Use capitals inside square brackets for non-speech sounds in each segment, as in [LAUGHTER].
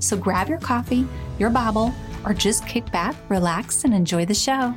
So grab your coffee, your Bible, or just kick back, relax, and enjoy the show.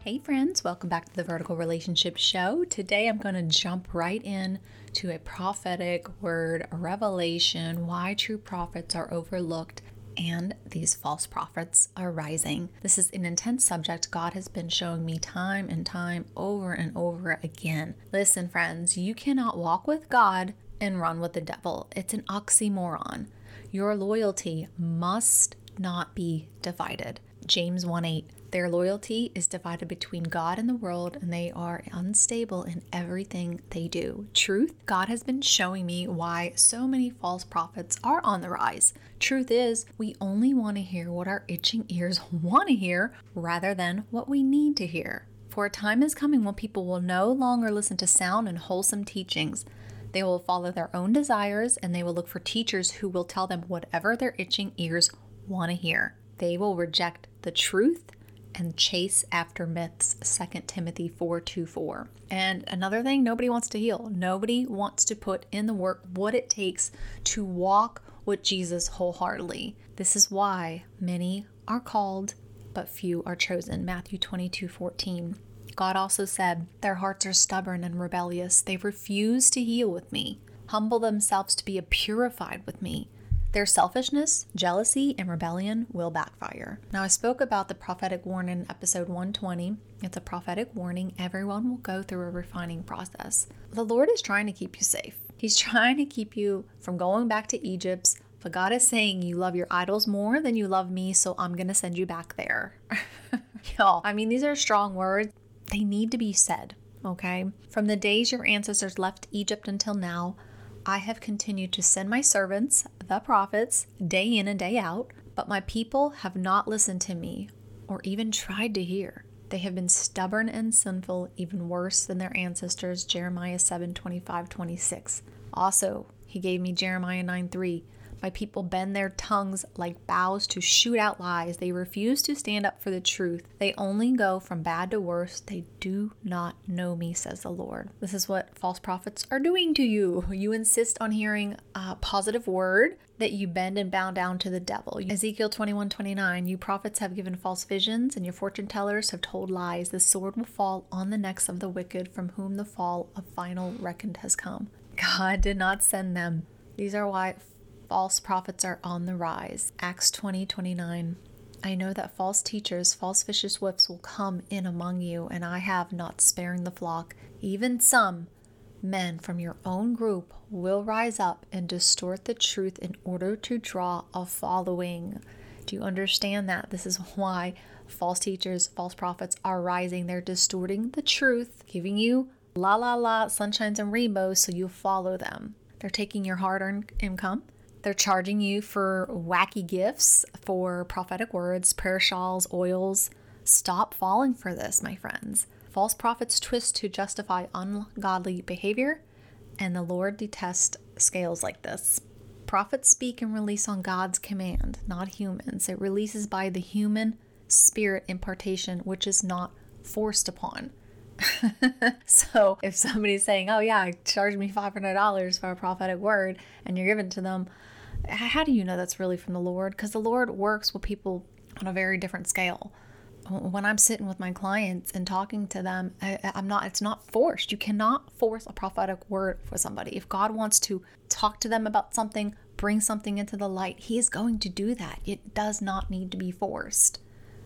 Hey, friends, welcome back to the Vertical Relationship Show. Today I'm going to jump right in to a prophetic word, a revelation, why true prophets are overlooked and these false prophets are rising. This is an intense subject God has been showing me time and time over and over again. Listen, friends, you cannot walk with God and run with the devil. It's an oxymoron. Your loyalty must not be divided. James 1 8. Their loyalty is divided between God and the world, and they are unstable in everything they do. Truth, God has been showing me why so many false prophets are on the rise. Truth is, we only want to hear what our itching ears [LAUGHS] want to hear rather than what we need to hear. For a time is coming when people will no longer listen to sound and wholesome teachings. They will follow their own desires and they will look for teachers who will tell them whatever their itching ears want to hear. They will reject the truth and chase after myths 2 timothy 4 2 4 and another thing nobody wants to heal. Nobody wants to put in the work what it takes to walk with jesus wholeheartedly. This is why many are called but few are chosen. Matthew 22 14 god also said their hearts are stubborn and rebellious. They refuse to heal with me. Humble themselves to be purified with me their selfishness, jealousy, and rebellion will backfire. Now, I spoke about the prophetic warning in episode 120. It's a prophetic warning. Everyone will go through a refining process. The Lord is trying to keep you safe, He's trying to keep you from going back to Egypt. But God is saying, You love your idols more than you love me, so I'm going to send you back there. [LAUGHS] Y'all, I mean, these are strong words. They need to be said, okay? From the days your ancestors left Egypt until now, I have continued to send my servants, the prophets, day in and day out, but my people have not listened to me or even tried to hear. They have been stubborn and sinful, even worse than their ancestors. Jeremiah 7 25 26. Also, he gave me Jeremiah 9 3. My people bend their tongues like bows to shoot out lies. They refuse to stand up for the truth. They only go from bad to worse. They do not know me, says the Lord. This is what false prophets are doing to you. You insist on hearing a positive word that you bend and bow down to the devil. Ezekiel 21 29, you prophets have given false visions, and your fortune tellers have told lies. The sword will fall on the necks of the wicked, from whom the fall of final reckoned has come. God did not send them. These are why false prophets are on the rise. Acts 20 29. I know that false teachers, false vicious whips will come in among you, and I have not sparing the flock. Even some men from your own group will rise up and distort the truth in order to draw a following. Do you understand that? This is why false teachers, false prophets are rising. They're distorting the truth, giving you la la la, sunshines and rainbows, so you follow them. They're taking your hard earned income they're charging you for wacky gifts, for prophetic words, prayer shawls, oils. Stop falling for this, my friends. False prophets twist to justify ungodly behavior, and the Lord detests scales like this. Prophets speak and release on God's command, not humans. It releases by the human spirit impartation, which is not forced upon. [LAUGHS] so if somebody's saying, "Oh yeah, charge me five hundred dollars for a prophetic word," and you're giving to them, how do you know that's really from the Lord? Because the Lord works with people on a very different scale. When I'm sitting with my clients and talking to them, I, am not, it's not forced. You cannot force a prophetic word for somebody. If God wants to talk to them about something, bring something into the light, He is going to do that. It does not need to be forced.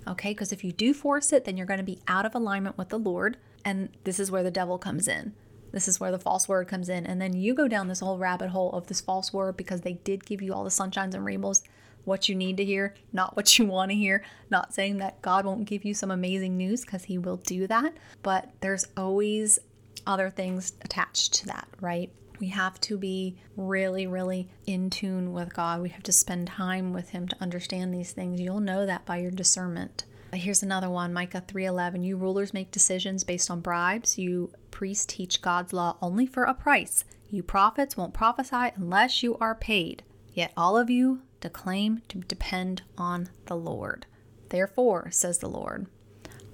Okay? Because if you do force it, then you're going to be out of alignment with the Lord. And this is where the devil comes in. This is where the false word comes in. And then you go down this whole rabbit hole of this false word because they did give you all the sunshines and rainbows, what you need to hear, not what you [LAUGHS] want to hear. Not saying that God won't give you some amazing news because He will do that. But there's always other things attached to that, right? We have to be really, really in tune with God. We have to spend time with Him to understand these things. You'll know that by your discernment. Here's another one, Micah 3:11. You rulers make decisions based on bribes. You priests teach God's law only for a price. You prophets won't prophesy unless you are paid. Yet all of you declaim to depend on the Lord. Therefore, says the Lord,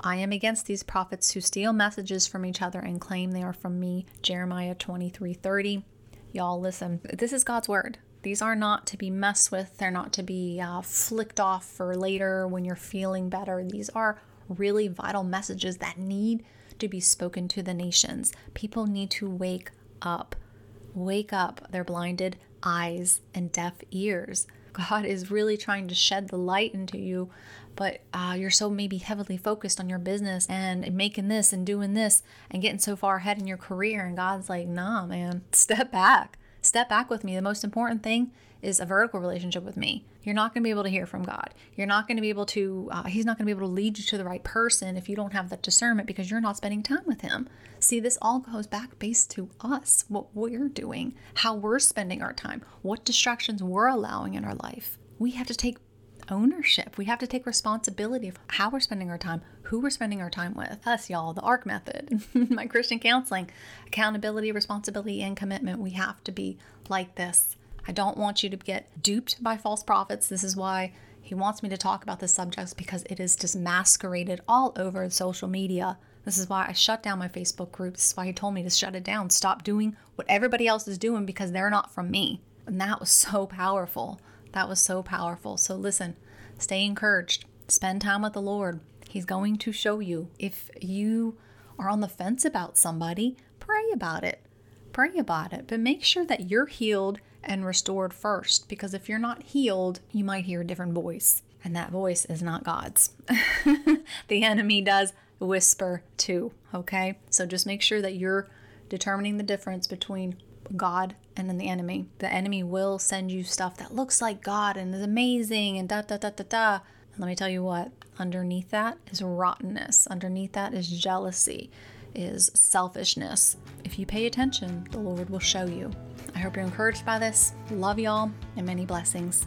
I am against these prophets who steal messages from each other and claim they are from me. Jeremiah 23:30. Y'all listen. This is God's word. These are not to be messed with. They're not to be uh, flicked off for later when you're feeling better. These are really vital messages that need to be spoken to the nations. People need to wake up. Wake up their blinded eyes and deaf ears. God is really trying to shed the light into you but uh, you're so maybe heavily focused on your business and making this and doing this and getting so far ahead in your career. And God's like, nah, man, [LAUGHS] step back. Step back with me. The most important thing is a vertical relationship with me. You're not going to be able to hear from God. You're not going to be able to, uh, He's not going to be able to lead you to the right person if you don't have that discernment because you're not spending time with Him. See, this all goes back based to us, what we're doing, how we're spending our time, what distractions we're allowing in our life. We have to take ownership. We have to take responsibility of how we're spending our time, who we're spending our time with. Us, y'all, the ARC method, [LAUGHS] my Christian counseling, accountability, responsibility, and commitment. We have to be like this. I don't want you to get duped by false prophets. This is why he wants me to talk about this subject because it is just masqueraded all over social media. This is why I shut down my Facebook group. This is why he told me to shut it down. Stop doing what everybody else is doing because they're not from me. And that was so powerful. That was so powerful. So listen, stay encouraged. Spend time with the Lord. He's going to show you. If you are on the fence about somebody, pray about it. Pray about it. But make sure that you're healed and restored first. Because if you're not healed, you might hear a different voice. And that voice is not God's. [LAUGHS] the enemy does whisper too, okay? So just make sure that you're determining the difference between God and then the enemy. The enemy will send you stuff that looks like God and is amazing and da da da da da. And let me tell you what, underneath that is rottenness. Underneath that is jealousy, is selfishness. If you pay attention, the Lord will show you. I hope you're encouraged by this. Love y'all and many blessings.